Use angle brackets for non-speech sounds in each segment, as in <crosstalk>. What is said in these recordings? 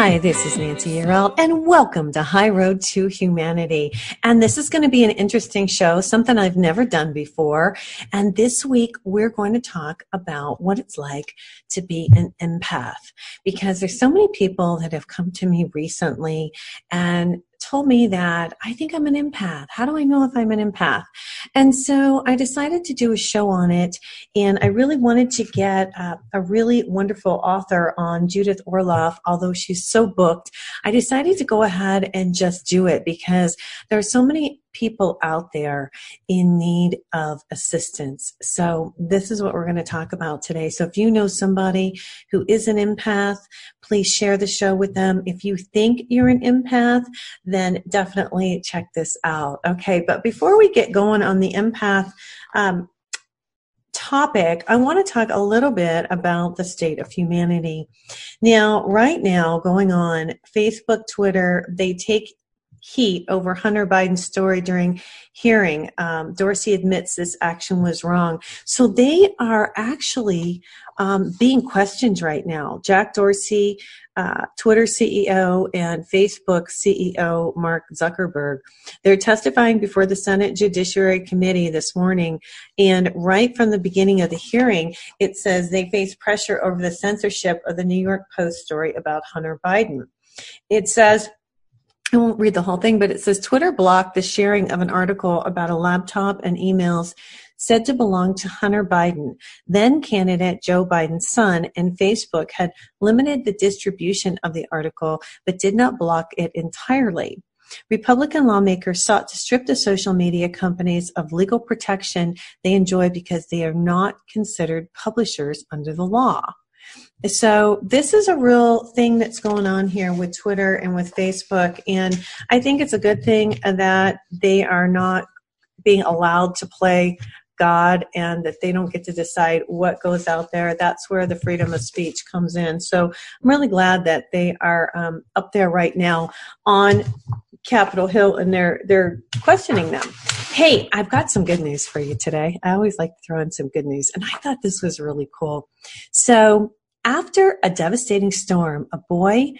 Hi, this is Nancy Yearout, and welcome to High Road to Humanity. And this is going to be an interesting show, something I've never done before. And this week, we're going to talk about what it's like to be an empath. Because there's so many people that have come to me recently and told me that I think I'm an empath. How do I know if I'm an empath? And so I decided to do a show on it. And I really wanted to get uh, a really wonderful author on Judith Orloff, although she's so booked. I decided to go ahead and just do it because there are so many people out there in need of assistance. So this is what we're going to talk about today. So if you know somebody who is an empath, please share the show with them. If you think you're an empath, then definitely check this out. Okay. But before we get going on the empath, um, topic, I want to talk a little bit about the state of humanity. Now, right now, going on Facebook, Twitter, they take heat over Hunter Biden's story during hearing. Um, Dorsey admits this action was wrong. So they are actually um, being questioned right now. Jack Dorsey, uh, Twitter CEO, and Facebook CEO Mark Zuckerberg. They're testifying before the Senate Judiciary Committee this morning. And right from the beginning of the hearing, it says they face pressure over the censorship of the New York Post story about Hunter Biden. It says, I won't read the whole thing, but it says Twitter blocked the sharing of an article about a laptop and emails said to belong to Hunter Biden, then candidate Joe Biden's son, and Facebook had limited the distribution of the article but did not block it entirely. Republican lawmakers sought to strip the social media companies of legal protection they enjoy because they are not considered publishers under the law. So this is a real thing that's going on here with Twitter and with Facebook. And I think it's a good thing that they are not being allowed to play God and that they don't get to decide what goes out there. That's where the freedom of speech comes in. So I'm really glad that they are um, up there right now on Capitol Hill and they're they're questioning them. Hey, I've got some good news for you today. I always like to throw in some good news, and I thought this was really cool. So after a devastating storm, a boy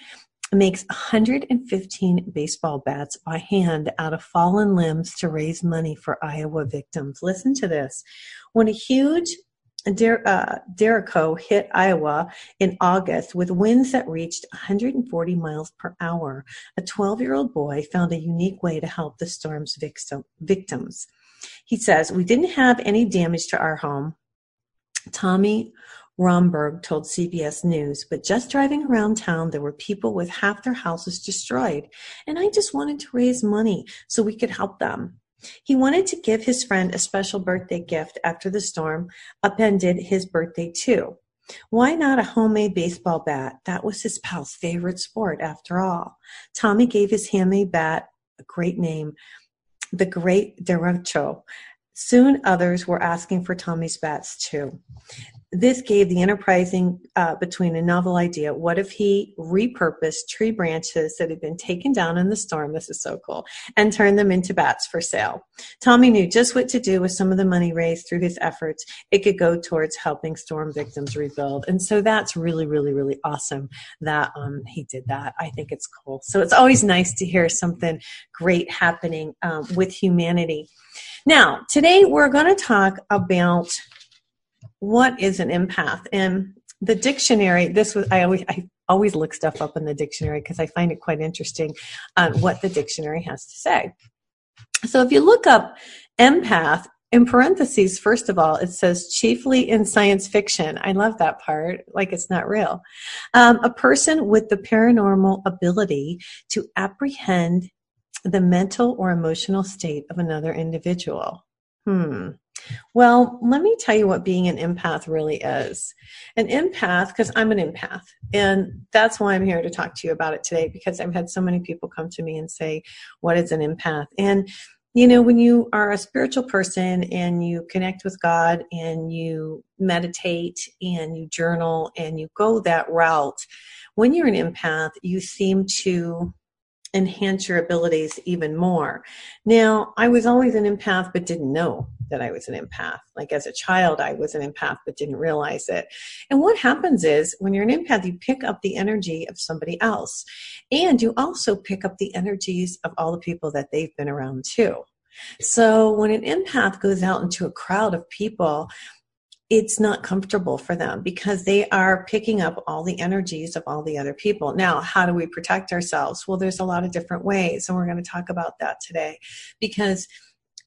makes 115 baseball bats by hand out of fallen limbs to raise money for Iowa victims. Listen to this. When a huge Der- uh, Derecho hit Iowa in August with winds that reached 140 miles per hour. A 12 year old boy found a unique way to help the storm's victim- victims. He says, We didn't have any damage to our home. Tommy Romberg told CBS News, but just driving around town, there were people with half their houses destroyed, and I just wanted to raise money so we could help them. He wanted to give his friend a special birthday gift after the storm upended his birthday too. Why not a homemade baseball bat? That was his pal's favorite sport after all. Tommy gave his handmade bat a great name, the Great Derecho. Soon others were asking for Tommy's bats too this gave the enterprising uh, between a novel idea. What if he repurposed tree branches that had been taken down in the storm? This is so cool. And turned them into bats for sale. Tommy knew just what to do with some of the money raised through his efforts. It could go towards helping storm victims rebuild. And so that's really, really, really awesome that um, he did that. I think it's cool. So it's always nice to hear something great happening um, with humanity. Now, today we're going to talk about what is an empath? And the dictionary, this was, I always, I always look stuff up in the dictionary because I find it quite interesting on what the dictionary has to say. So if you look up empath, in parentheses, first of all, it says chiefly in science fiction. I love that part, like it's not real. Um, a person with the paranormal ability to apprehend the mental or emotional state of another individual. Hmm. Well, let me tell you what being an empath really is. An empath, because I'm an empath, and that's why I'm here to talk to you about it today, because I've had so many people come to me and say, What is an empath? And you know, when you are a spiritual person and you connect with God and you meditate and you journal and you go that route, when you're an empath, you seem to enhance your abilities even more. Now, I was always an empath but didn't know that I was an empath. Like as a child, I was an empath but didn't realize it. And what happens is when you're an empath, you pick up the energy of somebody else. And you also pick up the energies of all the people that they've been around too. So when an empath goes out into a crowd of people, it's not comfortable for them because they are picking up all the energies of all the other people. Now, how do we protect ourselves? Well, there's a lot of different ways, and we're going to talk about that today because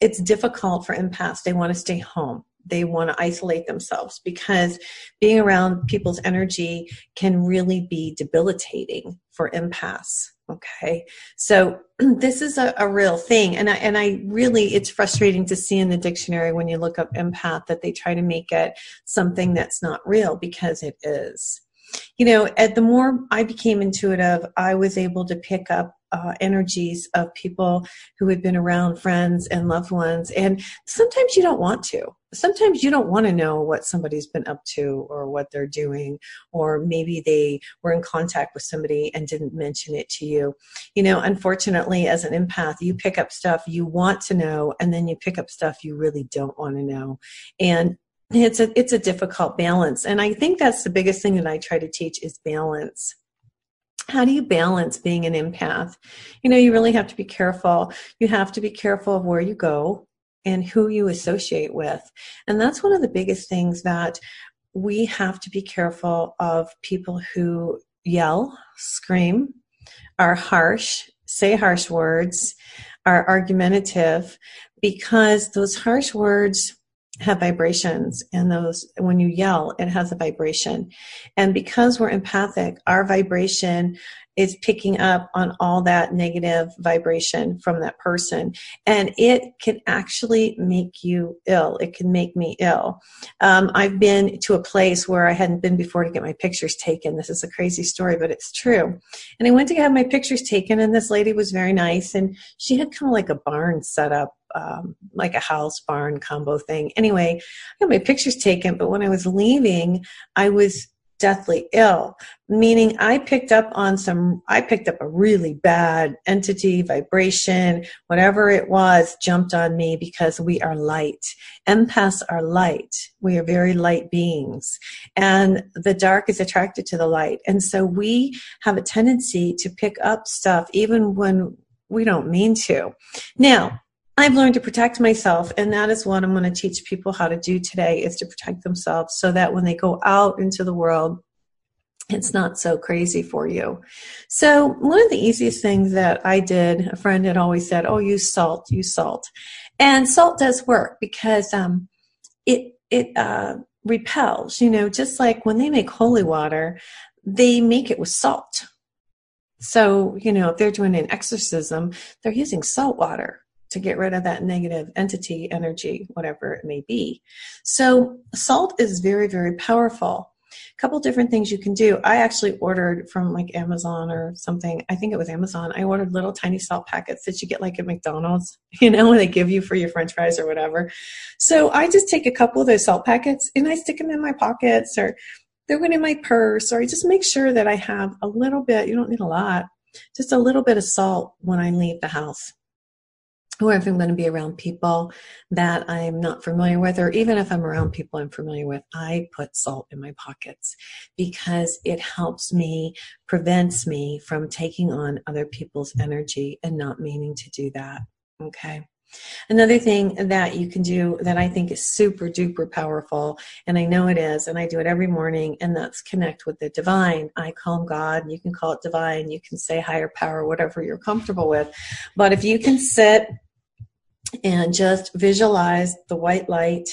it's difficult for empaths. They want to stay home. They want to isolate themselves because being around people's energy can really be debilitating for empaths. Okay. So <clears throat> this is a, a, real thing. And I, and I really, it's frustrating to see in the dictionary when you look up empath that they try to make it something that's not real because it is you know, at the more I became intuitive, I was able to pick up uh, energies of people who had been around, friends and loved ones. And sometimes you don't want to. Sometimes you don't want to know what somebody's been up to or what they're doing, or maybe they were in contact with somebody and didn't mention it to you. You know, unfortunately, as an empath, you pick up stuff you want to know, and then you pick up stuff you really don't want to know. And it's a it's a difficult balance and i think that's the biggest thing that i try to teach is balance how do you balance being an empath? You know you really have to be careful. You have to be careful of where you go and who you associate with. And that's one of the biggest things that we have to be careful of people who yell scream are harsh say harsh words are argumentative because those harsh words have vibrations and those when you yell it has a vibration. And because we're empathic our vibration is picking up on all that negative vibration from that person. And it can actually make you ill. It can make me ill. Um, i've been to a place where i hadn't been before to get my pictures taken. This is a crazy story but it's true. And i went to have my pictures taken and this lady was very nice and she had kind of like a barn set up um, like a house barn combo thing. Anyway, I got my pictures taken, but when I was leaving, I was deathly ill, meaning I picked up on some, I picked up a really bad entity, vibration, whatever it was, jumped on me because we are light. Empaths are light. We are very light beings. And the dark is attracted to the light. And so we have a tendency to pick up stuff even when we don't mean to. Now, I've learned to protect myself, and that is what I'm going to teach people how to do today is to protect themselves so that when they go out into the world, it's not so crazy for you. So, one of the easiest things that I did, a friend had always said, Oh, use salt, use salt. And salt does work because um, it, it uh, repels, you know, just like when they make holy water, they make it with salt. So, you know, if they're doing an exorcism, they're using salt water to get rid of that negative entity, energy, whatever it may be. So salt is very, very powerful. A couple different things you can do. I actually ordered from like Amazon or something. I think it was Amazon. I ordered little tiny salt packets that you get like at McDonald's, <laughs> you know, when they give you for your french fries or whatever. So I just take a couple of those salt packets and I stick them in my pockets or it in my purse or I just make sure that I have a little bit, you don't need a lot, just a little bit of salt when I leave the house or if I'm going to be around people that I'm not familiar with, or even if I'm around people I'm familiar with, I put salt in my pockets because it helps me, prevents me from taking on other people's energy and not meaning to do that. Okay. Another thing that you can do that I think is super duper powerful, and I know it is, and I do it every morning, and that's connect with the divine. I call God, you can call it divine, you can say higher power, whatever you're comfortable with. But if you can sit and just visualize the white light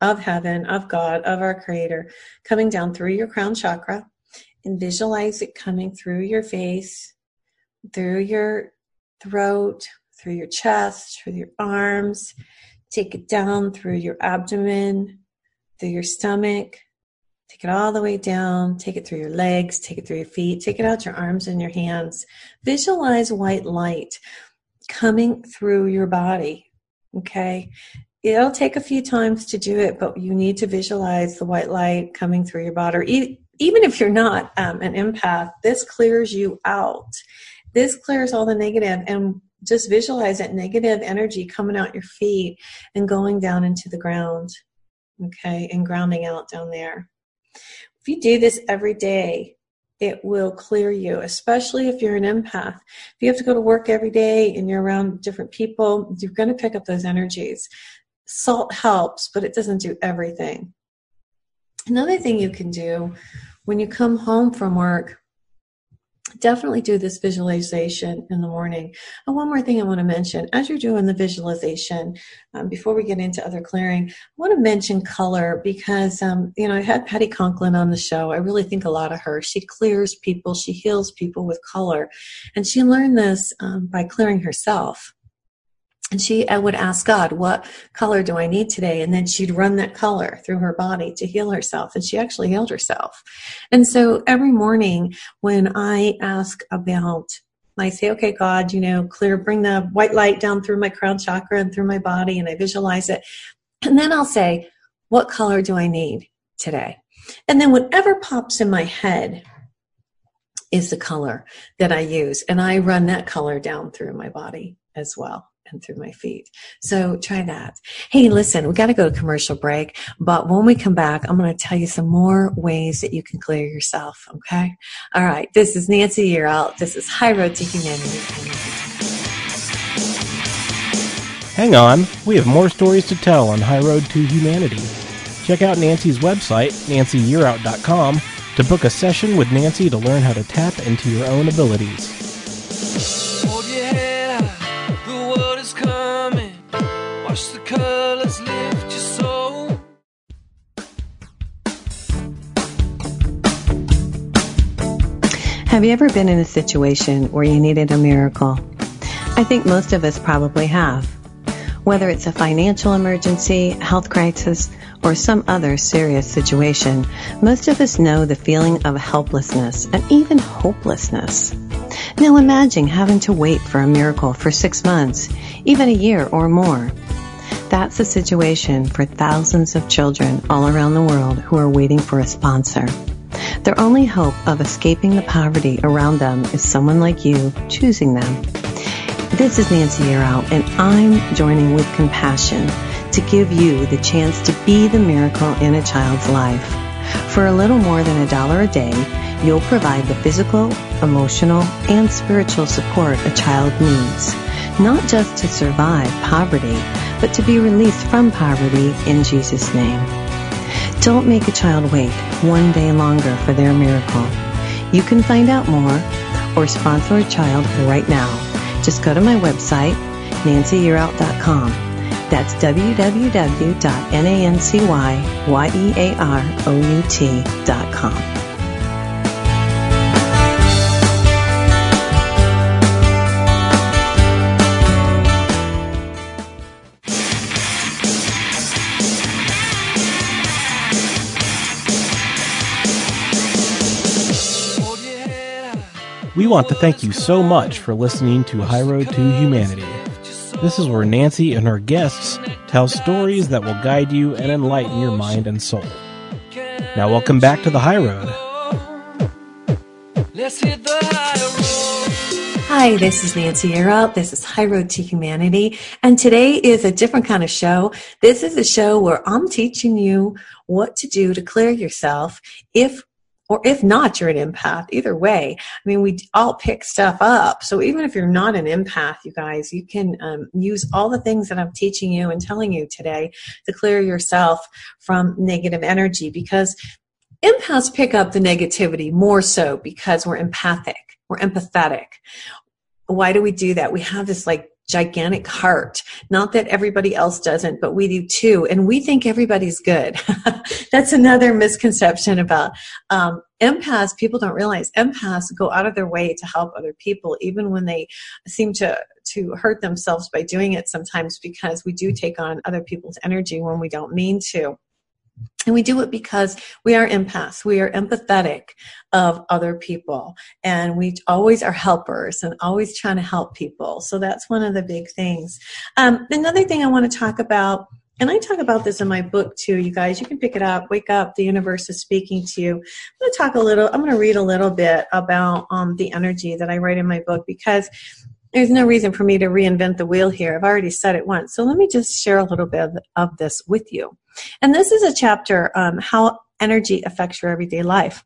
of heaven, of God, of our Creator coming down through your crown chakra and visualize it coming through your face, through your throat, through your chest, through your arms, Take it down through your abdomen, through your stomach. Take it all the way down. Take it through your legs. Take it through your feet. Take it out your arms and your hands. Visualize white light coming through your body. Okay. It'll take a few times to do it, but you need to visualize the white light coming through your body. Even if you're not um, an empath, this clears you out. This clears all the negative and just visualize that negative energy coming out your feet and going down into the ground. Okay. And grounding out down there. If you do this every day, it will clear you, especially if you're an empath. If you have to go to work every day and you're around different people, you're going to pick up those energies. Salt helps, but it doesn't do everything. Another thing you can do when you come home from work definitely do this visualization in the morning. And one more thing I want to mention as you're doing the visualization, um, before we get into other clearing, I want to mention color because, um, you know, I had Patty Conklin on the show. I really think a lot of her. She clears people, she heals people with color. And she learned this um, by clearing herself and she I would ask God, what color do I need today? And then she'd run that color through her body to heal herself. And she actually healed herself. And so every morning when I ask about, I say, okay, God, you know, clear, bring the white light down through my crown chakra and through my body, and I visualize it. And then I'll say, what color do I need today? And then whatever pops in my head is the color that I use. And I run that color down through my body as well and through my feet. So try that. Hey, listen, we got to go to commercial break, but when we come back, I'm going to tell you some more ways that you can clear yourself. Okay. All right. This is Nancy Yearout. This is High Road to Humanity. Hang on, we have more stories to tell on High Road to Humanity. Check out Nancy's website, nancyyearout.com, to book a session with Nancy to learn how to tap into your own abilities. Have you ever been in a situation where you needed a miracle? I think most of us probably have. Whether it's a financial emergency, health crisis, or some other serious situation, most of us know the feeling of helplessness and even hopelessness. Now imagine having to wait for a miracle for six months, even a year or more. That's the situation for thousands of children all around the world who are waiting for a sponsor. Their only hope of escaping the poverty around them is someone like you choosing them. This is Nancy Yearout, and I'm joining with compassion to give you the chance to be the miracle in a child's life. For a little more than a dollar a day, you'll provide the physical, emotional, and spiritual support a child needs, not just to survive poverty, but to be released from poverty in Jesus' name. Don't make a child wait one day longer for their miracle. You can find out more or sponsor a child right now. Just go to my website, nancyyearout.com. That's www.nancyyearout.com. want to thank you so much for listening to High Road to Humanity. This is where Nancy and her guests tell stories that will guide you and enlighten your mind and soul. Now, welcome back to the High Road. Hi, this is Nancy Yearout. This is High Road to Humanity. And today is a different kind of show. This is a show where I'm teaching you what to do to clear yourself if or if not, you're an empath. Either way, I mean, we all pick stuff up. So even if you're not an empath, you guys, you can um, use all the things that I'm teaching you and telling you today to clear yourself from negative energy because empaths pick up the negativity more so because we're empathic, we're empathetic. Why do we do that? We have this like gigantic heart. Not that everybody else doesn't, but we do too. And we think everybody's good. <laughs> That's another misconception about um, empaths, people don't realize empaths go out of their way to help other people, even when they seem to to hurt themselves by doing it sometimes because we do take on other people's energy when we don't mean to. And we do it because we are empaths. We are empathetic of other people. And we always are helpers and always trying to help people. So that's one of the big things. Um, another thing I want to talk about and I talk about this in my book too, you guys. You can pick it up. Wake up. The universe is speaking to you. I'm going to talk a little. I'm going to read a little bit about um, the energy that I write in my book because there's no reason for me to reinvent the wheel here. I've already said it once. So let me just share a little bit of this with you. And this is a chapter um, how energy affects your everyday life.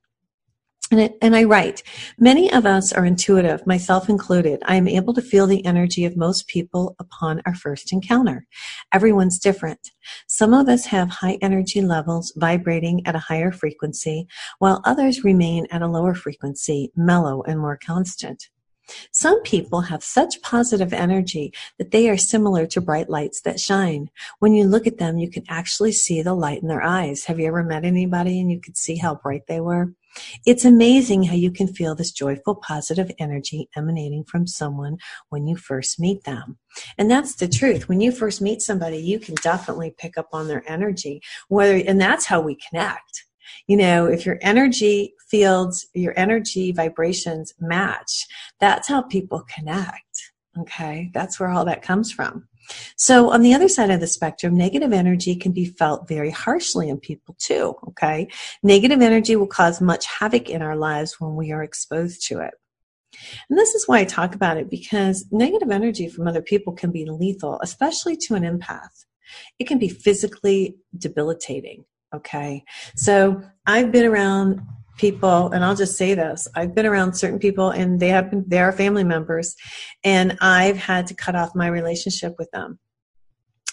And, it, and I write, many of us are intuitive, myself included. I am able to feel the energy of most people upon our first encounter. Everyone's different. Some of us have high energy levels vibrating at a higher frequency, while others remain at a lower frequency, mellow and more constant. Some people have such positive energy that they are similar to bright lights that shine. When you look at them, you can actually see the light in their eyes. Have you ever met anybody and you could see how bright they were? It's amazing how you can feel this joyful, positive energy emanating from someone when you first meet them. And that's the truth. When you first meet somebody, you can definitely pick up on their energy. Whether, and that's how we connect. You know, if your energy fields, your energy vibrations match, that's how people connect. Okay. That's where all that comes from. So on the other side of the spectrum, negative energy can be felt very harshly in people too. Okay. Negative energy will cause much havoc in our lives when we are exposed to it. And this is why I talk about it because negative energy from other people can be lethal, especially to an empath. It can be physically debilitating. Okay. So I've been around people and i'll just say this i've been around certain people and they have been they are family members and i've had to cut off my relationship with them.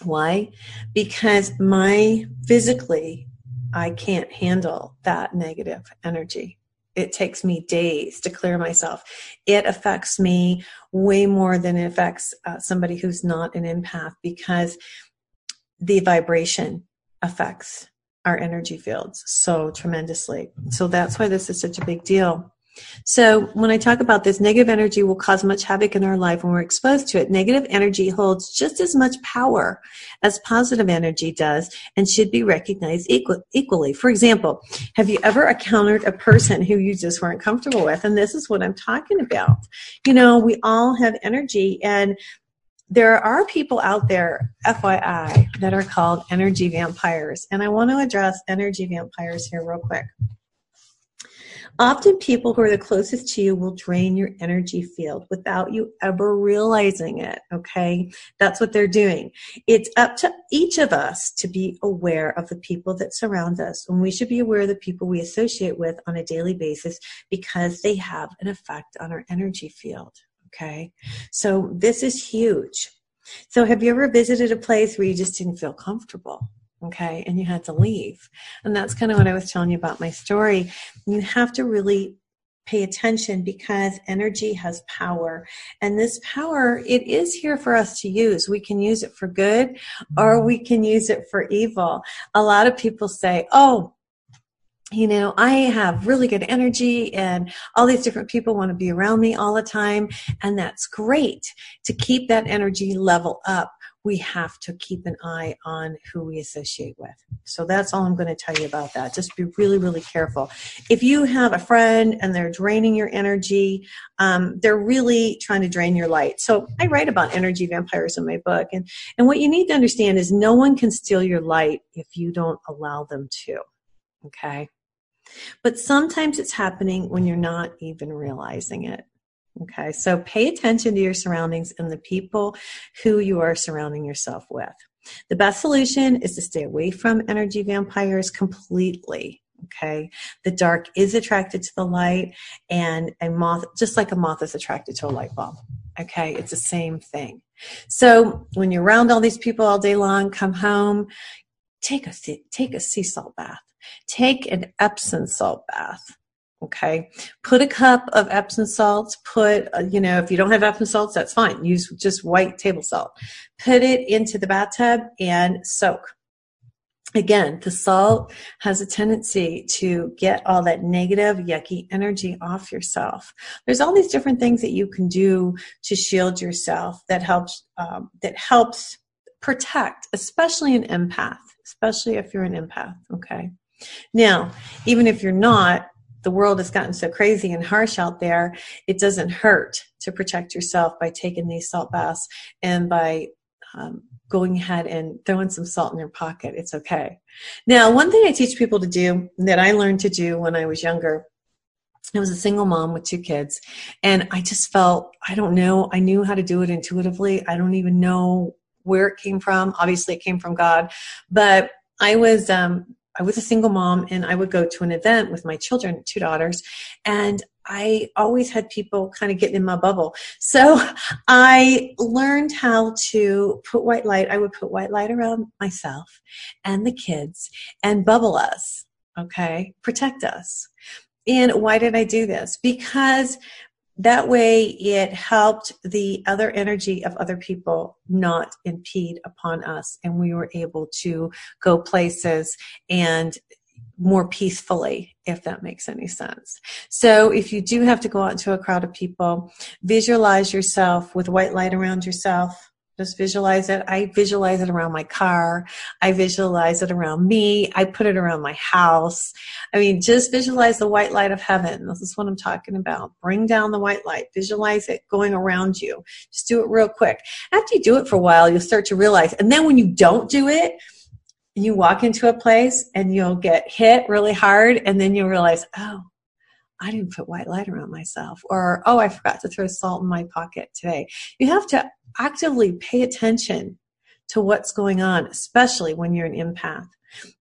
Why? Because my physically i can't handle that negative energy. It takes me days to clear myself. It affects me way more than it affects uh, somebody who's not an empath because the vibration affects our energy fields so tremendously. So that's why this is such a big deal. So when I talk about this, negative energy will cause much havoc in our life when we're exposed to it. Negative energy holds just as much power as positive energy does and should be recognized equal, equally. For example, have you ever encountered a person who you just weren't comfortable with? And this is what I'm talking about. You know, we all have energy and there are people out there, FYI, that are called energy vampires. And I want to address energy vampires here real quick. Often, people who are the closest to you will drain your energy field without you ever realizing it. Okay. That's what they're doing. It's up to each of us to be aware of the people that surround us. And we should be aware of the people we associate with on a daily basis because they have an effect on our energy field. Okay. So this is huge. So have you ever visited a place where you just didn't feel comfortable? Okay. And you had to leave. And that's kind of what I was telling you about my story. You have to really pay attention because energy has power and this power it is here for us to use we can use it for good or we can use it for evil a lot of people say oh you know, I have really good energy and all these different people want to be around me all the time. And that's great. To keep that energy level up, we have to keep an eye on who we associate with. So that's all I'm going to tell you about that. Just be really, really careful. If you have a friend and they're draining your energy, um, they're really trying to drain your light. So I write about energy vampires in my book. And, and what you need to understand is no one can steal your light if you don't allow them to. Okay. But sometimes it's happening when you're not even realizing it. Okay, so pay attention to your surroundings and the people who you are surrounding yourself with. The best solution is to stay away from energy vampires completely. Okay, the dark is attracted to the light, and a moth, just like a moth is attracted to a light bulb. Okay, it's the same thing. So when you're around all these people all day long, come home, take a take a sea salt bath. Take an Epsom salt bath. Okay. Put a cup of Epsom salts. Put, uh, you know, if you don't have Epsom salts, that's fine. Use just white table salt. Put it into the bathtub and soak. again, the salt has a tendency to get all that negative, yucky energy off yourself. There's all these different things that you can do to shield yourself that helps um, that helps protect, especially an empath, especially if you're an empath. Okay. Now, even if you're not, the world has gotten so crazy and harsh out there, it doesn't hurt to protect yourself by taking these salt baths and by um, going ahead and throwing some salt in your pocket. It's okay. Now, one thing I teach people to do that I learned to do when I was younger I was a single mom with two kids, and I just felt, I don't know, I knew how to do it intuitively. I don't even know where it came from. Obviously, it came from God, but I was um, I was a single mom and I would go to an event with my children, two daughters, and I always had people kind of getting in my bubble. So <laughs> I learned how to put white light. I would put white light around myself and the kids and bubble us, okay? Protect us. And why did I do this? Because that way it helped the other energy of other people not impede upon us and we were able to go places and more peacefully if that makes any sense. So if you do have to go out into a crowd of people visualize yourself with white light around yourself just visualize it. I visualize it around my car. I visualize it around me. I put it around my house. I mean, just visualize the white light of heaven. This is what I'm talking about. Bring down the white light. Visualize it going around you. Just do it real quick. After you do it for a while, you'll start to realize. And then when you don't do it, you walk into a place and you'll get hit really hard and then you'll realize, oh, I didn't put white light around myself, or oh, I forgot to throw salt in my pocket today. You have to actively pay attention to what's going on, especially when you're an empath,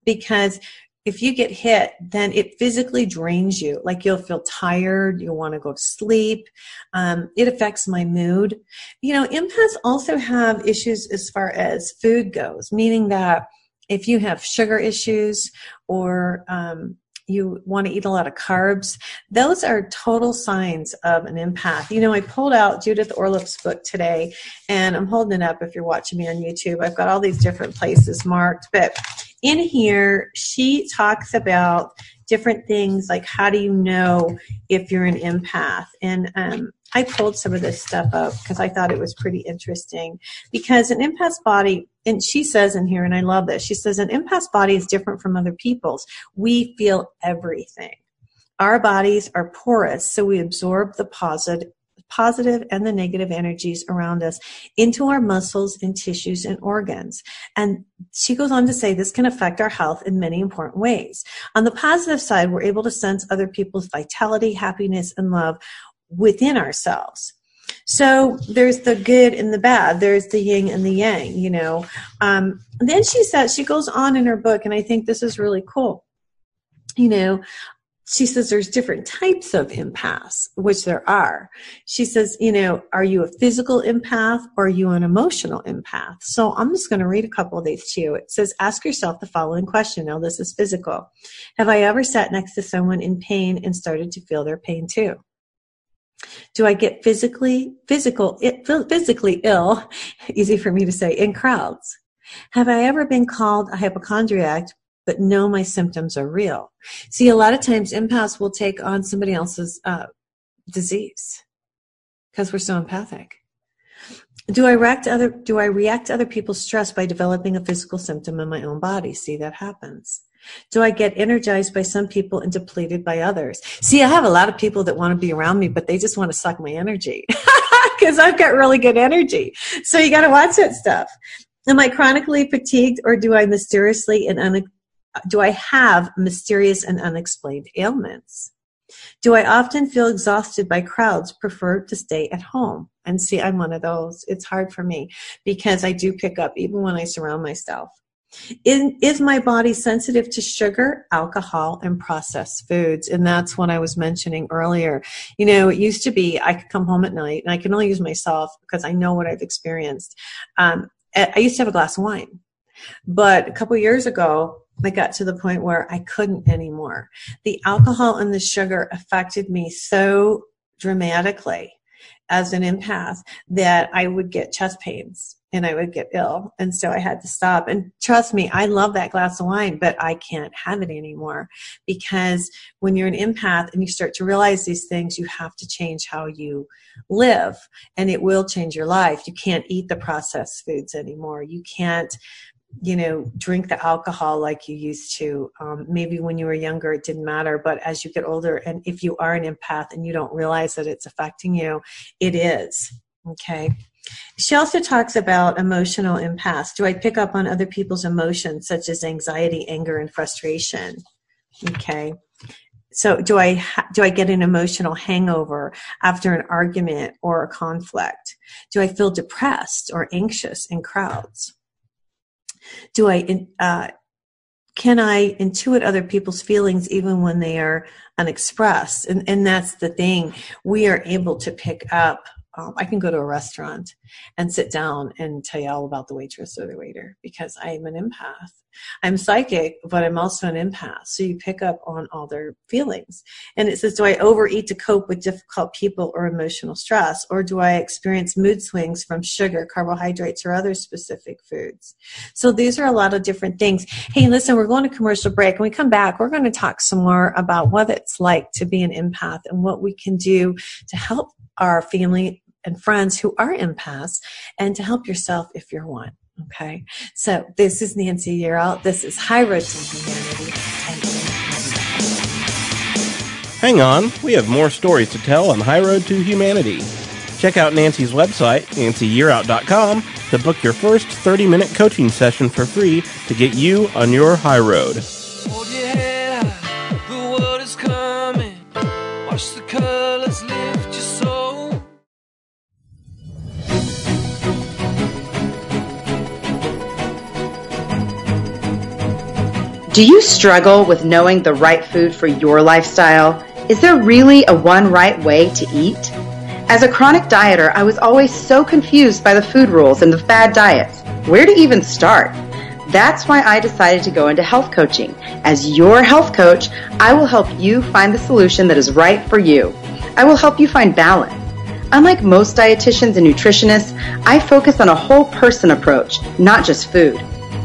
because if you get hit, then it physically drains you. Like you'll feel tired, you'll want to go to sleep. Um, it affects my mood. You know, empaths also have issues as far as food goes, meaning that if you have sugar issues or um, you want to eat a lot of carbs, those are total signs of an empath. You know, I pulled out Judith Orloff's book today, and I'm holding it up if you're watching me on YouTube. I've got all these different places marked, but in here, she talks about different things like how do you know if you're an empath and um, i pulled some of this stuff up because i thought it was pretty interesting because an empath's body and she says in here and i love this she says an empath's body is different from other people's we feel everything our bodies are porous so we absorb the positive positive and the negative energies around us into our muscles and tissues and organs. And she goes on to say this can affect our health in many important ways. On the positive side, we're able to sense other people's vitality, happiness, and love within ourselves. So there's the good and the bad. There's the yin and the yang, you know. Um, then she says, she goes on in her book, and I think this is really cool. You know, she says there's different types of empaths, which there are. She says, you know, are you a physical empath or are you an emotional empath? So I'm just going to read a couple of these to you. It says, ask yourself the following question. Now, this is physical. Have I ever sat next to someone in pain and started to feel their pain too? Do I get physically, physical, physically ill, <laughs> easy for me to say, in crowds? Have I ever been called a hypochondriac but know my symptoms are real. See, a lot of times empaths will take on somebody else's uh, disease because we're so empathic. Do I react to other do I react to other people's stress by developing a physical symptom in my own body? See, that happens. Do I get energized by some people and depleted by others? See, I have a lot of people that want to be around me, but they just want to suck my energy <laughs> because I've got really good energy. So you got to watch that stuff. Am I chronically fatigued or do I mysteriously and un- do I have mysterious and unexplained ailments? Do I often feel exhausted by crowds, prefer to stay at home? And see, I'm one of those. It's hard for me because I do pick up even when I surround myself. Is, is my body sensitive to sugar, alcohol, and processed foods? And that's what I was mentioning earlier. You know, it used to be I could come home at night, and I can only use myself because I know what I've experienced. Um, I used to have a glass of wine. But a couple years ago, I got to the point where I couldn't anymore. The alcohol and the sugar affected me so dramatically as an empath that I would get chest pains and I would get ill. And so I had to stop. And trust me, I love that glass of wine, but I can't have it anymore because when you're an empath and you start to realize these things, you have to change how you live and it will change your life. You can't eat the processed foods anymore. You can't you know drink the alcohol like you used to um, maybe when you were younger it didn't matter but as you get older and if you are an empath and you don't realize that it's affecting you it is okay she also talks about emotional empaths. Do I pick up on other people's emotions, such as anxiety, anger, and frustration? Okay. So do I do I get an emotional hangover after an argument or a conflict? Do I feel depressed or anxious in crowds? Do I uh, can I intuit other people's feelings even when they are unexpressed? And, and that's the thing. We are able to pick up um, I can go to a restaurant and sit down and tell you all about the waitress or the waiter because I am an empath. I'm psychic, but I'm also an empath. So you pick up on all their feelings. And it says, do I overeat to cope with difficult people or emotional stress? Or do I experience mood swings from sugar, carbohydrates, or other specific foods? So these are a lot of different things. Hey, listen, we're going to commercial break. When we come back, we're going to talk some more about what it's like to be an empath and what we can do to help our family and friends who are empaths and to help yourself if you're one. Okay. So this is Nancy Yearout. This is High Road to Humanity. Hang on. We have more stories to tell on High Road to Humanity. Check out Nancy's website, nancyyearout.com, to book your first 30 minute coaching session for free to get you on your high road. Do you struggle with knowing the right food for your lifestyle? Is there really a one right way to eat? As a chronic dieter, I was always so confused by the food rules and the fad diets. Where to even start? That's why I decided to go into health coaching. As your health coach, I will help you find the solution that is right for you. I will help you find balance. Unlike most dietitians and nutritionists, I focus on a whole person approach, not just food.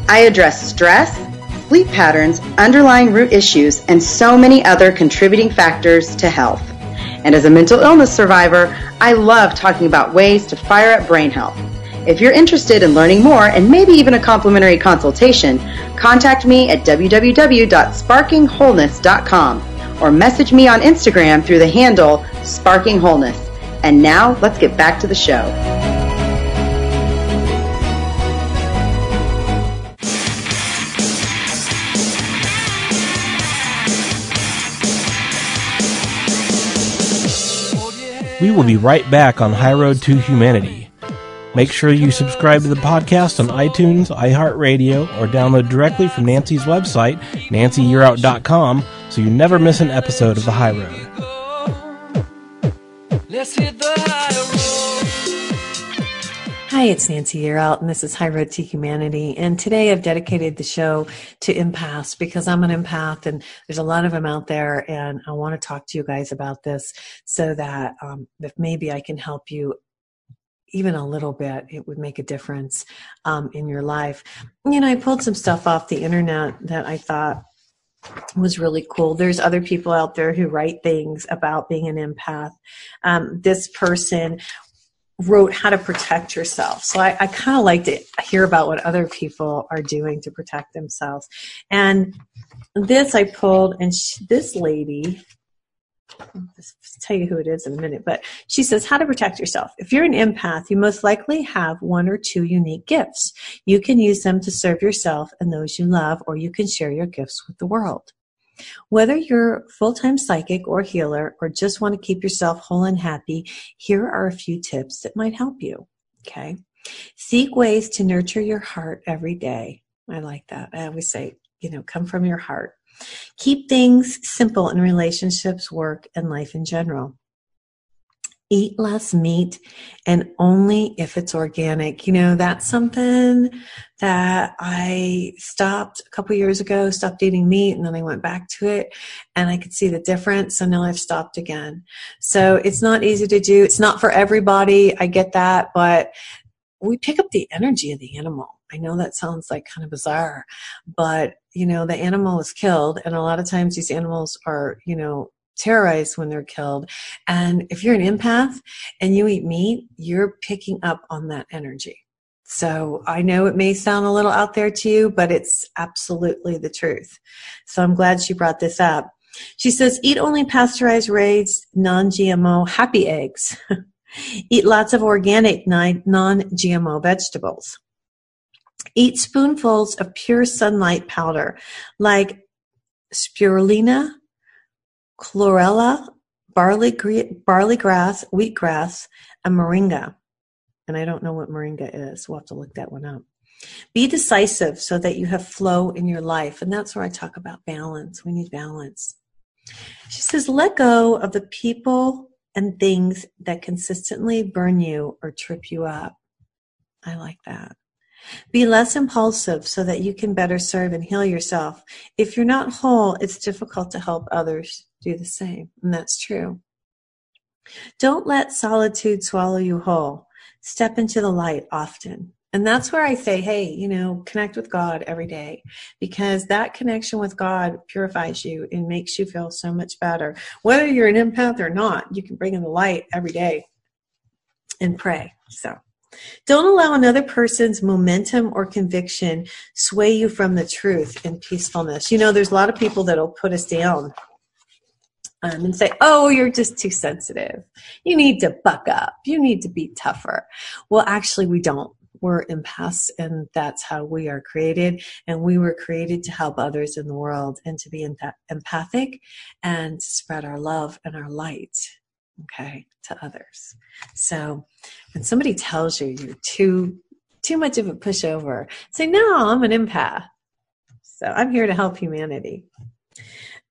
I address stress, sleep patterns, underlying root issues, and so many other contributing factors to health. And as a mental illness survivor, I love talking about ways to fire up brain health. If you're interested in learning more and maybe even a complimentary consultation, contact me at www.sparkingwholeness.com or message me on Instagram through the handle Sparking Wholeness. And now let's get back to the show. We will be right back on High Road to Humanity. Make sure you subscribe to the podcast on iTunes, iHeartRadio, or download directly from Nancy's website, nancyyearout.com, so you never miss an episode of The High Road. Hi, it's Nancy Yearout, and this is High Road to Humanity. And today I've dedicated the show to empaths because I'm an empath, and there's a lot of them out there. And I want to talk to you guys about this so that um, if maybe I can help you even a little bit, it would make a difference um, in your life. You know, I pulled some stuff off the internet that I thought was really cool. There's other people out there who write things about being an empath. Um, this person wrote how to protect yourself. So I, I kind of like to hear about what other people are doing to protect themselves. And this I pulled, and she, this lady, I'll tell you who it is in a minute, but she says how to protect yourself. If you're an empath, you most likely have one or two unique gifts. You can use them to serve yourself and those you love, or you can share your gifts with the world. Whether you're full-time psychic or healer or just want to keep yourself whole and happy, here are a few tips that might help you. Okay. Seek ways to nurture your heart every day. I like that. I always say, you know, come from your heart. Keep things simple in relationships, work, and life in general eat less meat and only if it's organic. You know, that's something that I stopped a couple years ago, stopped eating meat, and then I went back to it and I could see the difference. So now I've stopped again. So it's not easy to do. It's not for everybody. I get that, but we pick up the energy of the animal. I know that sounds like kind of bizarre, but you know, the animal is killed and a lot of times these animals are, you know, terrorized when they're killed. And if you're an empath and you eat meat, you're picking up on that energy. So I know it may sound a little out there to you, but it's absolutely the truth. So I'm glad she brought this up. She says, eat only pasture-raised, non-GMO happy eggs. <laughs> eat lots of organic non-GMO vegetables. Eat spoonfuls of pure sunlight powder like spirulina, chlorella, barley, barley grass, wheatgrass, and moringa. And I don't know what moringa is. We'll have to look that one up. Be decisive so that you have flow in your life. And that's where I talk about balance. We need balance. She says, let go of the people and things that consistently burn you or trip you up. I like that. Be less impulsive so that you can better serve and heal yourself. If you're not whole, it's difficult to help others do the same. And that's true. Don't let solitude swallow you whole. Step into the light often. And that's where I say, hey, you know, connect with God every day because that connection with God purifies you and makes you feel so much better. Whether you're an empath or not, you can bring in the light every day and pray. So don't allow another person's momentum or conviction sway you from the truth and peacefulness. You know, there's a lot of people that'll put us down um, and say, oh, you're just too sensitive. You need to buck up. You need to be tougher. Well, actually, we don't we're empaths and that's how we are created and we were created to help others in the world and to be empathic and spread our love and our light okay to others so when somebody tells you you're too too much of a pushover say no i'm an empath so i'm here to help humanity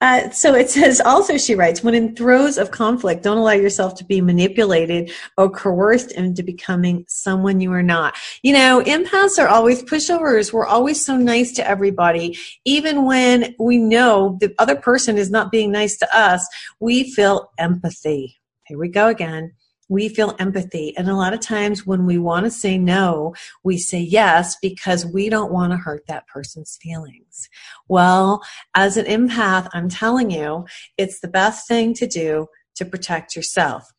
uh, so it says also, she writes, when in throes of conflict, don't allow yourself to be manipulated or coerced into becoming someone you are not. You know, empaths are always pushovers. We're always so nice to everybody. Even when we know the other person is not being nice to us, we feel empathy. Here we go again we feel empathy. And a lot of times when we want to say no, we say yes because we don't want to hurt that person's feelings. Well, as an empath, I'm telling you, it's the best thing to do to protect yourself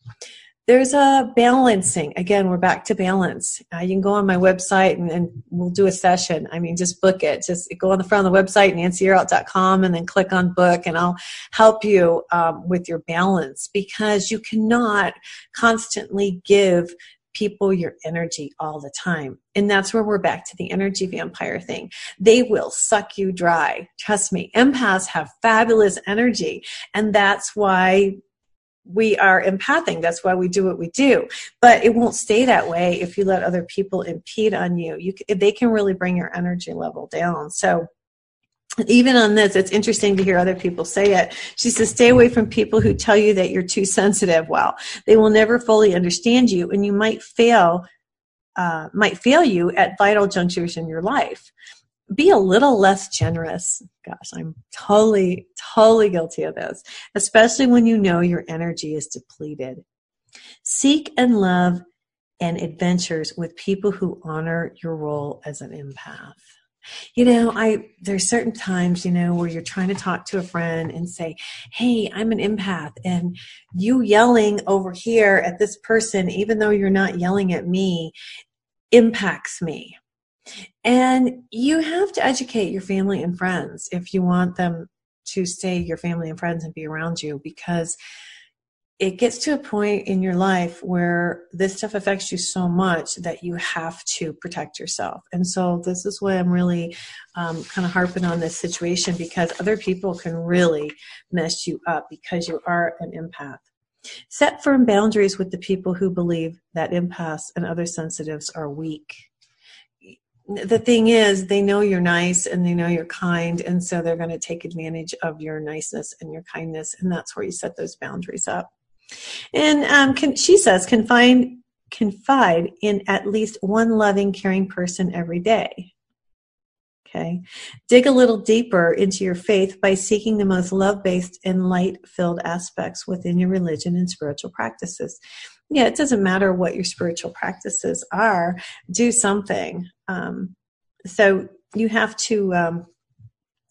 there's a balancing. Again, we're back to balance. Uh, you can go on my website and, and, we'll do a session. I mean, just book it. Just go on the front of the website, nancyyearout.com, and then click on book, and I'll help you um, with your balance because you cannot constantly give people your energy all the time. And that's where we're back to the energy vampire thing. They will suck you dry. Trust me, empaths have fabulous energy. And that's why we are empathing. That's why we do what we do. But it won't stay that way if you let other people impede on you. You they can really bring your energy level down. So even on this, it's interesting to hear other people say it. She says, stay away from people who tell you that you're too sensitive. Well, they will never fully understand you and you might fail, uh, might fail you at vital junctures in your life be a little less generous. Gosh, I'm totally, totally guilty of this, especially when you know your energy is depleted. Seek and love and adventures with people who honor your role as an empath. You know, I there's certain times, you know, where you're trying to talk to a friend and say, "Hey, I'm an empath," and you yelling over here at this person, even though you're not yelling at me, impacts me and you have to educate your family and friends if you want them to stay your family and friends and be around you because it gets to a point in your life where this stuff affects you so much that you have to protect yourself. And so this is why I'm really um, kind of harping on this situation because other people can really mess you up because you are an empath. Set firm boundaries with the people who believe that empaths and other sensitives are weak the thing is they know you're nice and they know you're kind and so they're going to take advantage of your niceness and your kindness and that's where you set those boundaries up. And um, can, she says confide confide in at least one loving caring person every day. Okay. Dig a little deeper into your faith by seeking the most love-based and light-filled aspects within your religion and spiritual practices. Yeah, it doesn't matter what your spiritual practices are, do something. Um, so you have to um,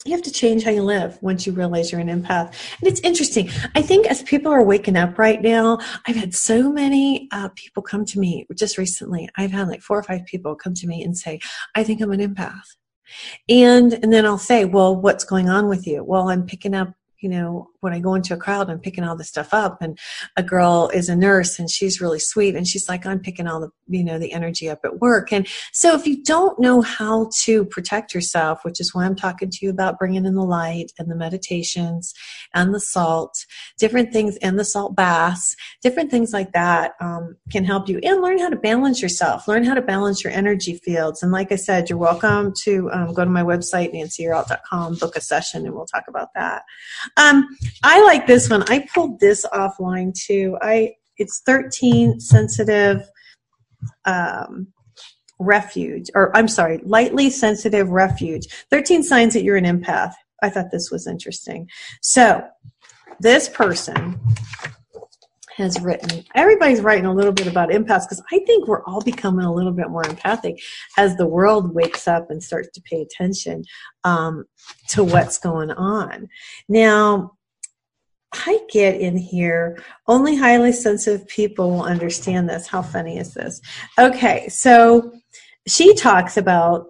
you have to change how you live once you realize you're an empath. And it's interesting. I think as people are waking up right now, I've had so many uh, people come to me just recently. I've had like four or five people come to me and say, I think I'm an empath. And, and then I'll say, well, what's going on with you? Well, I'm picking up you know, when I go into a crowd, I'm picking all this stuff up. And a girl is a nurse and she's really sweet. And she's like, I'm picking all the, you know, the energy up at work. And so if you don't know how to protect yourself, which is why I'm talking to you about bringing in the light and the meditations and the salt, different things, and the salt baths, different things like that um, can help you. And learn how to balance yourself, learn how to balance your energy fields. And like I said, you're welcome to um, go to my website, nancyyearout.com, book a session, and we'll talk about that. Um, I like this one. I pulled this offline too. I it's 13 sensitive um, refuge, or I'm sorry, highly sensitive refuge. 13 signs that you're an empath. I thought this was interesting. So this person has written. Everybody's writing a little bit about empaths because I think we're all becoming a little bit more empathic as the world wakes up and starts to pay attention um, to what's going on. Now, I get in here, only highly sensitive people will understand this. How funny is this? Okay, so she talks about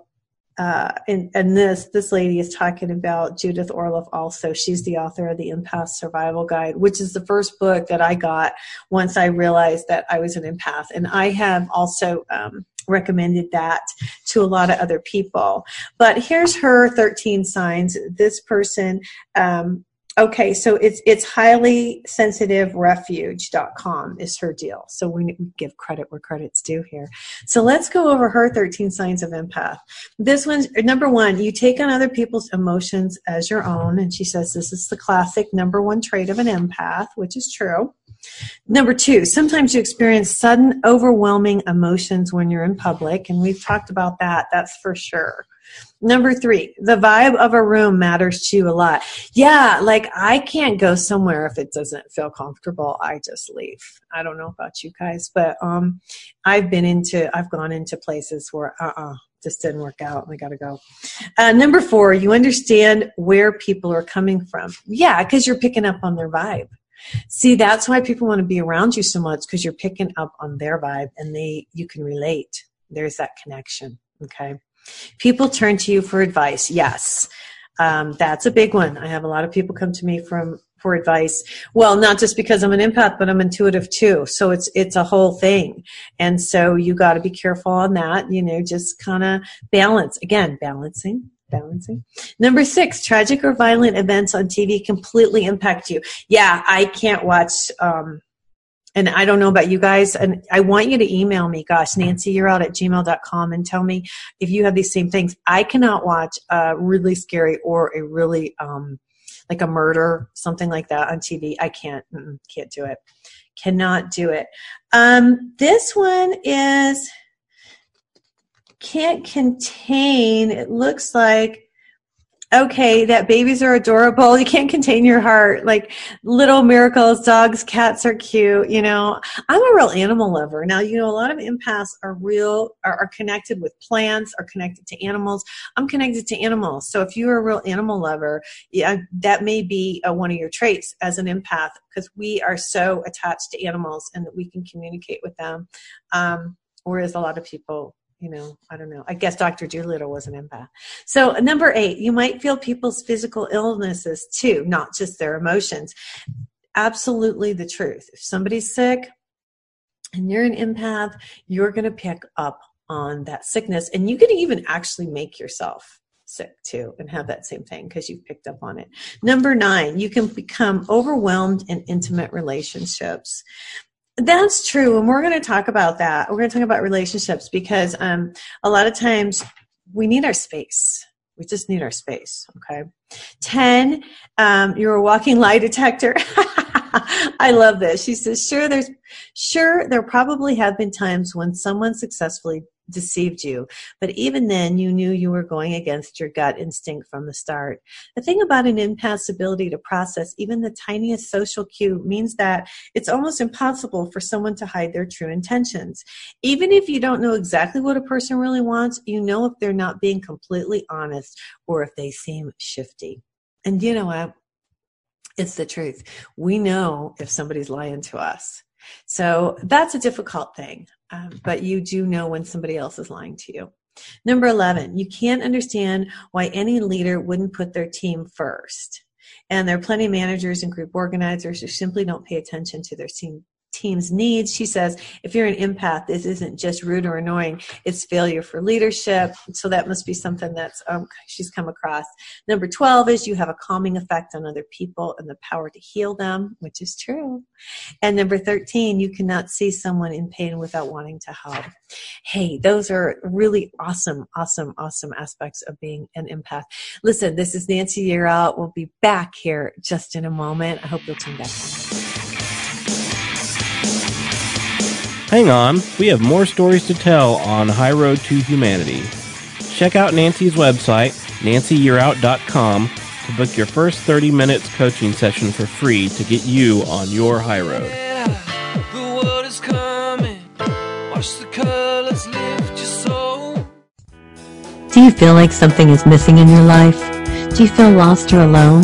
uh, and, and this this lady is talking about Judith Orloff also. She's the author of the Empath Survival Guide, which is the first book that I got once I realized that I was an empath. And I have also um, recommended that to a lot of other people. But here's her 13 signs. This person um, Okay, so it's it's highly sensitive refuge.com is her deal. So we give credit where credit's due here. So let's go over her 13 signs of empath. This one's number one, you take on other people's emotions as your own. And she says this is the classic number one trait of an empath, which is true. Number two, sometimes you experience sudden, overwhelming emotions when you're in public, and we've talked about that, that's for sure. Number three, the vibe of a room matters to you a lot. Yeah, like I can't go somewhere if it doesn't feel comfortable. I just leave. I don't know about you guys, but um, I've been into, I've gone into places where uh uh-uh, uh just didn't work out. I got to go. Uh, number four, you understand where people are coming from. Yeah, because you're picking up on their vibe. See, that's why people want to be around you so much because you're picking up on their vibe and they you can relate. There's that connection. Okay. People turn to you for advice. Yes. Um, that's a big one. I have a lot of people come to me from for advice. Well, not just because I'm an empath, but I'm intuitive too. So it's it's a whole thing. And so you got to be careful on that. You know, just kind of balance. Again, balancing, balancing. Number six, tragic or violent events on TV completely impact you. Yeah, I can't watch. Um, and I don't know about you guys, and I want you to email me, gosh, nancyyearout at gmail.com and tell me if you have these same things. I cannot watch a really scary or a really, um, like a murder, something like that on TV. I can't, can't do it. Cannot do it. Um, this one is, can't contain, it looks like okay, that babies are adorable. <laughs> You can't contain your heart. Like little miracles, dogs, cats are cute. You know, I'm a real animal lover. Now, you know, a lot of empaths are real, are, are connected with plants, are connected to animals. I'm connected to animals. So if you're a real animal lover, yeah, that may be uh, one of your traits as an empath because we are so attached to animals and that we can communicate with them. Um, whereas a lot of people you know, I don't know. I guess Dr. Dolittle was an empath. So number eight, you might feel people's physical illnesses too, not just their emotions. Absolutely the truth. If somebody's sick and you're an empath, you're going to pick up on that sickness and you can even actually make yourself sick too and have that same thing because you've picked up on it. Number nine, you can become overwhelmed in intimate relationships. That's true. And we're going to talk about that. We're going to talk about relationships because um, a lot of times we need our space. We just need our space. Okay. 10, um, you're a walking lie detector. <laughs> I love this. She says, sure, there's, sure, there probably have been times when someone successfully deceived you. But even then, you knew you were going against your gut instinct from the start. The thing about an empath's ability to process even the tiniest social cue means that it's almost impossible for someone to hide their true intentions. Even if you don't know exactly what a person really wants, you know if they're not being completely honest or if they seem shifty. And you know what? It's the truth. We know if somebody's lying to us. So that's a difficult thing, um, but you do know when somebody else is lying to you. Number 11, you can't understand why any leader wouldn't put their team first. And there are plenty of managers and group organizers who simply don't pay attention to their team, team's needs. She says, if you're an empath, this isn't just rude or annoying, it's failure for leadership. So that must be something that's um, she's come across. Number 12 is you have a calming effect on other people and the power to heal them, which is true. And number 13, you cannot see someone in pain without wanting to help. Hey, those are really awesome, awesome, awesome aspects of being an empath. Listen, this is Nancy Yearout. We'll be back here just in a moment. I hope you'll tune back. Hang on, we have more stories to tell on High Road to Humanity. Check out Nancy's website, nancyyearout.com, to book your first 30 minutes coaching session for free to get you on your high road. Do you feel like something is missing in your life? Do you feel lost or alone?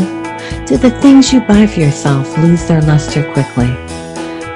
Do the things you buy for yourself lose their luster quickly?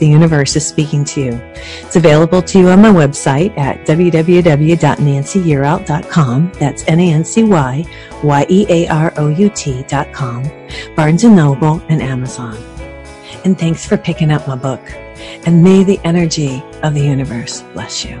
the universe is speaking to you. It's available to you on my website at www.nancyyearout.com. That's N-A-N-C-Y-Y-E-A-R-O-U-T.com, Barnes & Noble, and Amazon. And thanks for picking up my book. And may the energy of the universe bless you.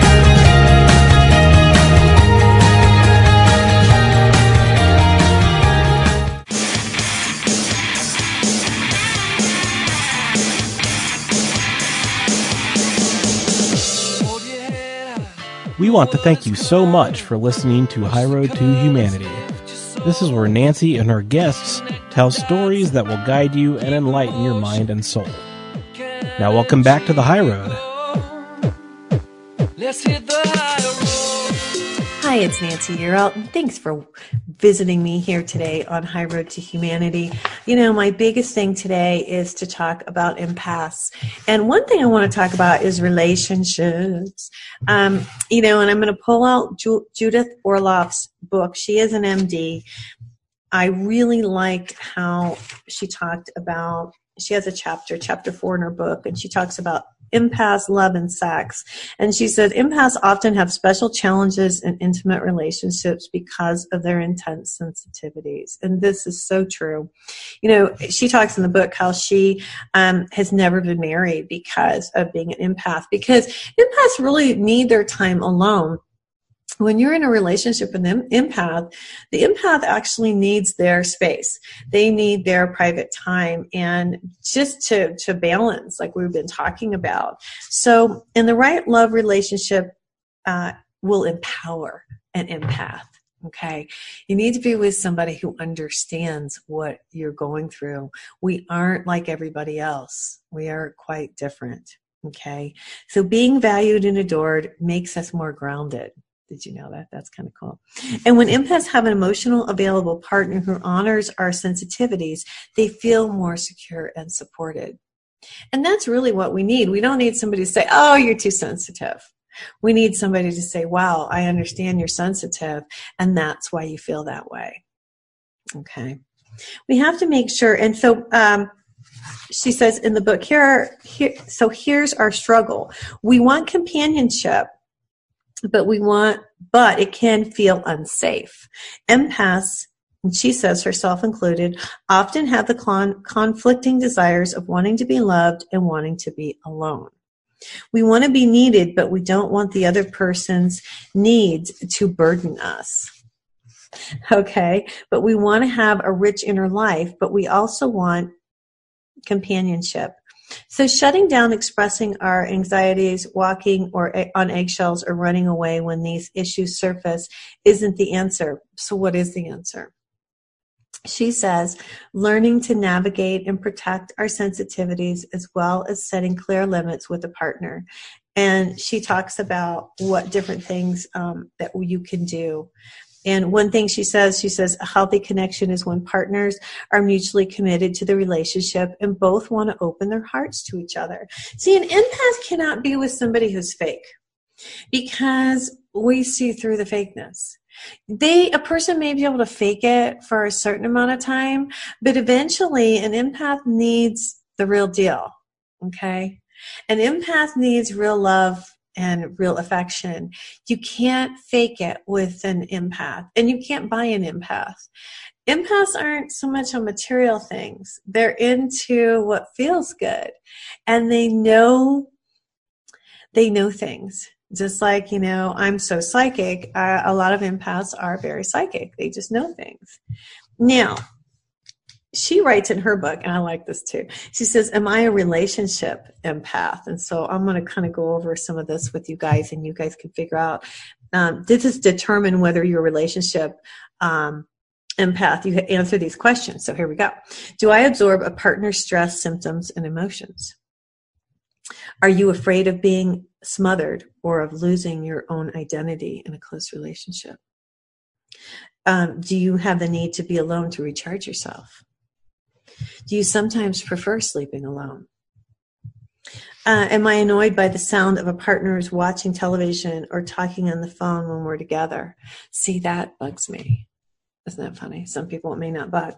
Want to thank you so much for listening to High Road to Humanity. This is where Nancy and her guests tell stories that will guide you and enlighten your mind and soul. Now, welcome back to the High Road. Hi, it's Nancy Yearout, and thanks for visiting me here today on High Road to Humanity. You know, my biggest thing today is to talk about empaths. And one thing I want to talk about is relationships. Um, you know, and I'm going to pull out Ju- Judith Orloff's book. She is an MD. I really like how she talked about, she has a chapter, chapter four in her book, and she talks about empaths, love, and sex. And she said empaths often have special challenges in intimate relationships because of their intense sensitivities. And this is so true. You know, she talks in the book how she um, has never been married because of being an empath, because empaths really need their time alone when you're in a relationship with an empath, the empath actually needs their space. They need their private time and just to, to balance, like we've been talking about. So, in the right love relationship, uh, will empower an empath. Okay. You need to be with somebody who understands what you're going through. We aren't like everybody else. We are quite different. Okay. So being valued and adored makes us more grounded. Did you know that? That's kind of cool. And when empaths have an emotional available partner who honors our sensitivities, they feel more secure and supported. And that's really what we need. We don't need somebody to say, oh, you're too sensitive. We need somebody to say, wow, I understand you're sensitive, and that's why you feel that way. Okay. We have to make sure, and so um, she says in the book here, here so here's our struggle. We want companionship but we want, but it can feel unsafe. Empaths, and she says herself included, often have the con- conflicting desires of wanting to be loved and wanting to be alone. We want to be needed, but we don't want the other person's needs to burden us. Okay, but we want to have a rich inner life, but we also want companionship. So shutting down expressing our anxieties, walking or on eggshells or running away when these issues surface isn't the answer. So what is the answer? She says, learning to navigate and protect our sensitivities as well as setting clear limits with a partner. And she talks about what different things um, that you can do. And one thing she says, she says, a healthy connection is when partners are mutually committed to the relationship and both want to open their hearts to each other. See, an empath cannot be with somebody who's fake because we see through the fakeness. They, a person may be able to fake it for a certain amount of time, but eventually an empath needs the real deal. Okay. An empath needs real love and real affection. You can't fake it with an empath, and you can't buy an empath. Empaths aren't so much on material things, they're into what feels good, and they know they know things. Just like, you know, I'm so psychic, uh, a lot of empaths are very psychic. They just know things. Now, she writes in her book, and I like this too. She says, Am I a relationship empath? And so I'm going to kind of go over some of this with you guys, and you guys can figure out um, this is determine whether you're a relationship um, empath. You answer these questions. So here we go. Do I absorb a partner's stress, symptoms, and emotions? Are you afraid of being smothered or of losing your own identity in a close relationship? Um, do you have the need to be alone to recharge yourself? Do you sometimes prefer sleeping alone? Uh, am I annoyed by the sound of a partner's watching television or talking on the phone when we're together? See, that bugs me. Isn't that funny? Some people it may not bug.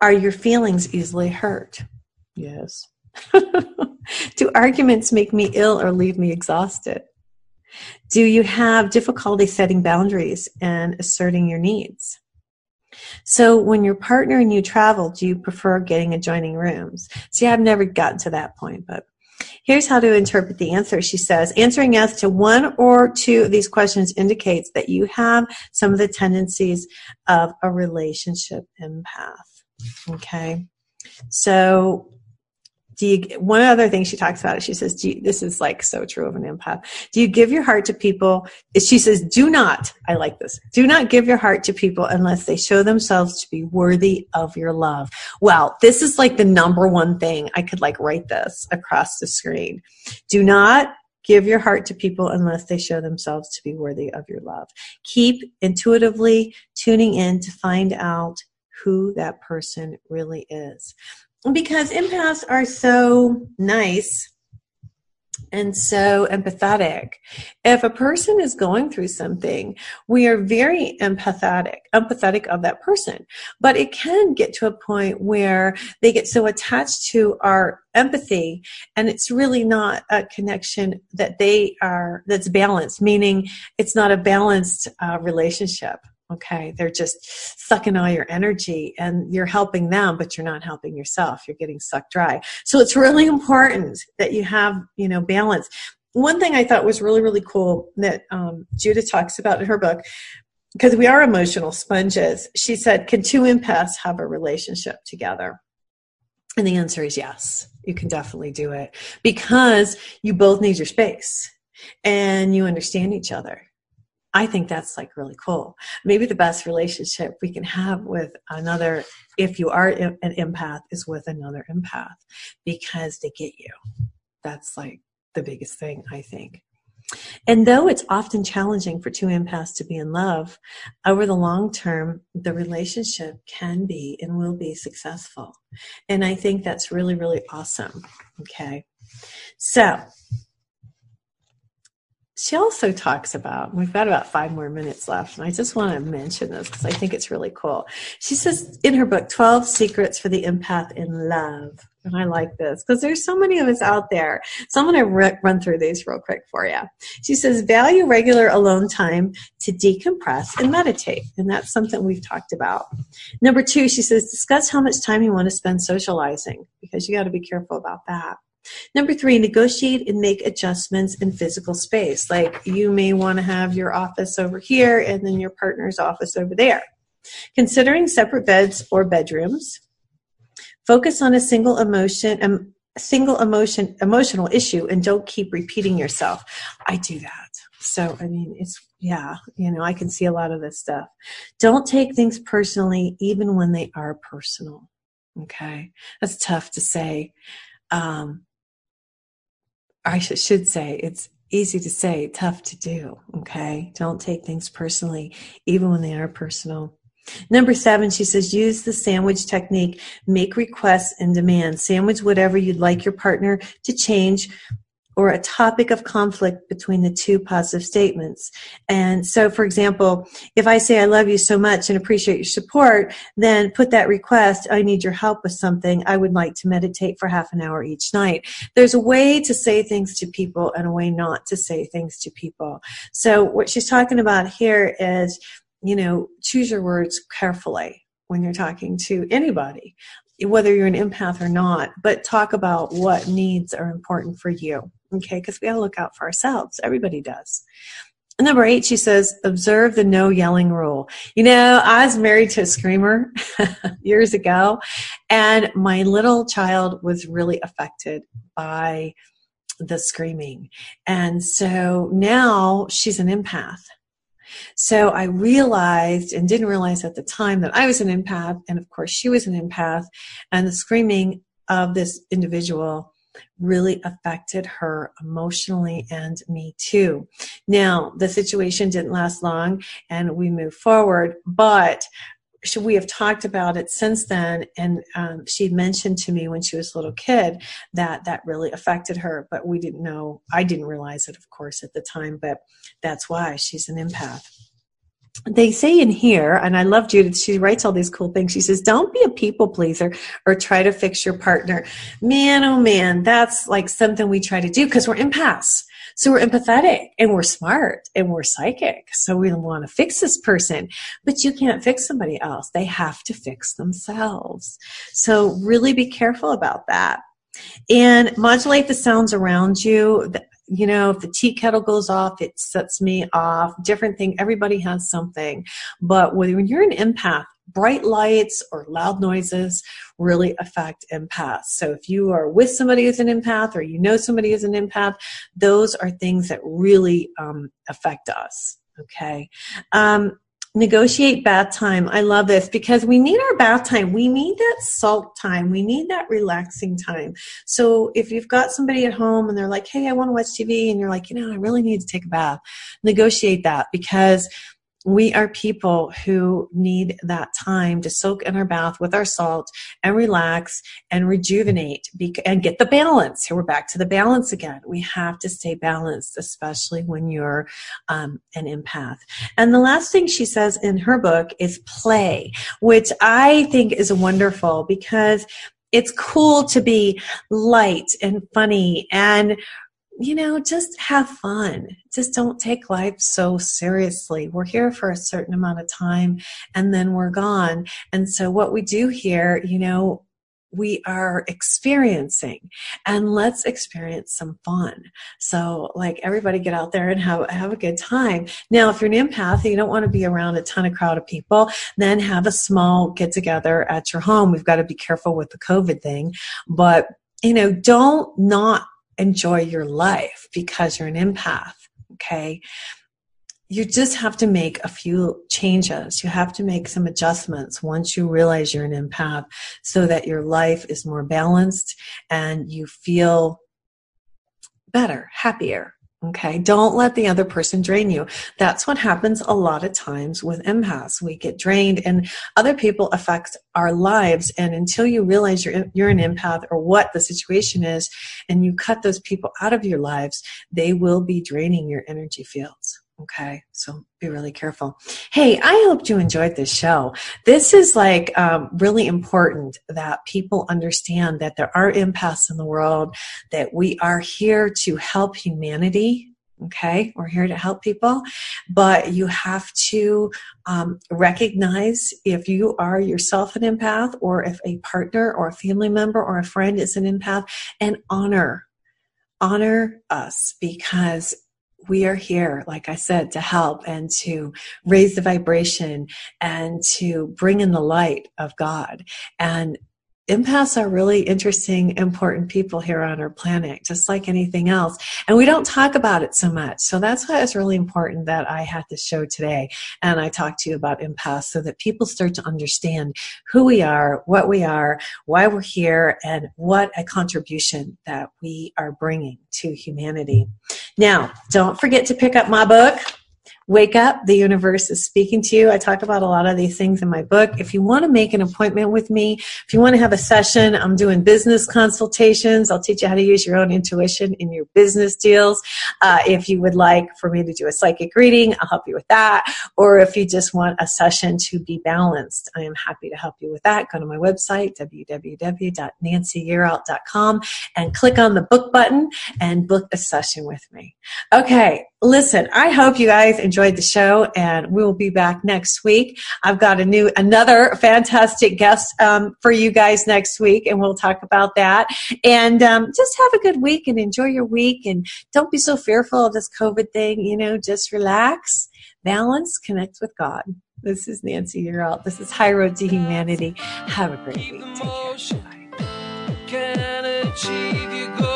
Are your feelings easily hurt? Yes. <laughs> Do arguments make me ill or leave me exhausted? Do you have difficulty setting boundaries and asserting your needs? So when your partner and you travel, do you prefer getting adjoining rooms? See, I've never gotten to that point, but here's how to interpret the answer. She says, answering yes to one or two of these questions indicates that you have some of the tendencies of a relationship empath. Okay. So do you one other thing she talks about she says you, this is like so true of an empath. Do you give your heart to people? She says do not i like this do not give your heart to people unless they show themselves to be worthy of your love. Well this is like the number one thing i could like write this across the screen. Do not give your heart to people unless they show themselves to be worthy of your love. Keep intuitively tuning in to find out who that person really is because empaths are so nice and so empathetic. If a person is going through something, we are very empathetic, empathetic of that person. But it can get to a point where they get so attached to our empathy and it's really not a connection that they are, that's balanced, meaning it's not a balanced uh, relationship. Okay, they're just sucking all your energy and you're helping them, but you're not helping yourself. You're getting sucked dry. So it's really important that you have, you know, balance. One thing I thought was really, really cool that um, Judith talks about in her book, because we are emotional sponges, she said, Can two empaths have a relationship together? And the answer is yes, you can definitely do it because you both need your space and you understand each other I think that's like really cool. Maybe the best relationship we can have with another, if you are an empath, is with another empath because they get you. That's like the biggest thing, I think. And though it's often challenging for two empaths to be in love, over the long term, the relationship can be and will be successful. And I think that's really, really awesome. Okay. So she also talks about, we've got about five more minutes left, and I just want to mention this because I think it's really cool. She says in her book, 12 Secrets for the Empath in Love. And I like this because there's so many of us out there. So I'm going to run through these real quick for you. She says, value regular alone time to decompress and meditate. And that's something we've talked about. Number two, she says, discuss how much time you want to spend socializing because you got to be careful about that. Number three, negotiate and make adjustments in physical space. Like you may want to have your office over here and then your partner's office over there. Considering separate beds or bedrooms. Focus on a single emotion, um, single emotion, emotional issue and don't keep repeating yourself. I do that. So, I mean, it's, yeah, you know, I can see a lot of this stuff. Don't take things personally, even when they are personal. Okay. That's tough to say. Um, I should say it's easy to say, tough to do. Okay. Don't take things personally, even when they are personal. Number seven, she says, use the sandwich technique. Make requests and demands. Sandwich whatever you'd like your partner to change or a topic of conflict between the two positive statements. And so, for example, if I say I love you so much and appreciate your support, then put that request, I need your help with something. I would like to meditate for half an hour each night. There's a way to say things to people and a way not to say things to people. So what she's talking about here is, you know, choose your words carefully when you're talking to anybody whether you're an empath or not, but talk about what needs are important for you. Okay, because we all look out for ourselves. Everybody does. Number eight, she says, observe the no yelling rule. You know, I was married to a screamer <laughs> years ago, and my little child was really affected by the screaming. And so now she's an empath. So I realized and didn't realize at the time that I was an empath, and of course she was an empath, and the screaming of this individual really affected her emotionally and me too. Now, the situation didn't last long and we moved forward, but we have talked about it since then and um, she mentioned to me when she was a little kid that that really affected her but we didn't know i didn't realize it of course at the time but that's why she's an empath they say in here, and I love Judith, she writes all these cool things. She says, Don't be a people pleaser or try to fix your partner. Man, oh man, that's like something we try to do because we're empaths. So we're empathetic and we're smart and we're psychic. So we want to fix this person, but you can't fix somebody else. They have to fix themselves. So really be careful about that and modulate the sounds around you you know, if the tea kettle goes off, it sets me off. Different thing. Everybody has something. But when you're an empath, bright lights or loud noises really affect empaths. So if you are with somebody who's an empath or you know somebody who's an empath, those are things that really um, affect us. Okay. Um, negotiate bath time. I love this because we need our bath time. We need that salt time. We need that relaxing time. So if you've got somebody at home and they're like, hey, I want to watch TV, and you're like, you know, I really need to take a bath, negotiate that because we are people who need that time to soak in our bath with our salt and relax and rejuvenate and get the balance. Here we're back to the balance again. We have to stay balanced, especially when you're um, an empath. And the last thing she says in her book is play, which I think is wonderful because it's cool to be light and funny and you know, just have fun. Just don't take life so seriously. We're here for a certain amount of time and then we're gone. And so what we do here, you know, we are experiencing and let's experience some fun. So like everybody get out there and have, have a good time. Now, if you're an empath, you don't want to be around a ton of crowd of people, then have a small get together at your home. We've got to be careful with the COVID thing, but you know, don't not enjoy your life because you're an empath. Okay. You just have to make a few changes. You have to make some adjustments once you realize you're an empath so that your life is more balanced and you feel better, happier, Okay. Don't let the other person drain you. That's what happens a lot of times with empaths. We get drained and other people affect our lives. And until you realize you're, you're an empath or what the situation is and you cut those people out of your lives, they will be draining your energy fields. Okay, so be really careful. Hey, I hope you enjoyed this show. This is like um, really important that people understand that there are empaths in the world, that we are here to help humanity. Okay, we're here to help people, but you have to um, recognize if you are yourself an empath, or if a partner, or a family member, or a friend is an empath, and honor honor us because we are here, like I said, to help and to raise the vibration and to bring in the light of God. And empaths are really interesting, important people here on our planet, just like anything else. And we don't talk about it so much. So that's why it's really important that I had this show today and I talked to you about empaths so that people start to understand who we are, what we are, why we're here, and what a contribution that we are bringing to humanity. Now, don't forget to pick up my book wake up the universe is speaking to you. I talk about a lot of these things in my book. If you want to make an appointment with me if you want to have a session i'm doing business consultations. I'll teach you how to use your own intuition in your business deals. Uh, if you would like for me to do a psychic reading i'll help you with that. Or if you just want a session to be balanced i am happy to help you with that. Go to my website www.nancyyearout.com and click on the book button and book a session with me. Okay listen, I hope you guys enjoyed the show and we will be back next week. I've got a new, another fantastic guest um, for you guys next week and we'll talk about that. And um, just have a good week and enjoy your week and don't be so fearful of this COVID thing. You know, just relax, balance, connect with God. This is Nancy Yearout. This is High Road to Humanity. Have a great week. Take care. Bye.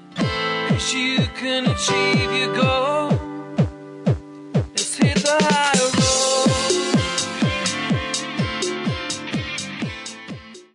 you can achieve your goal.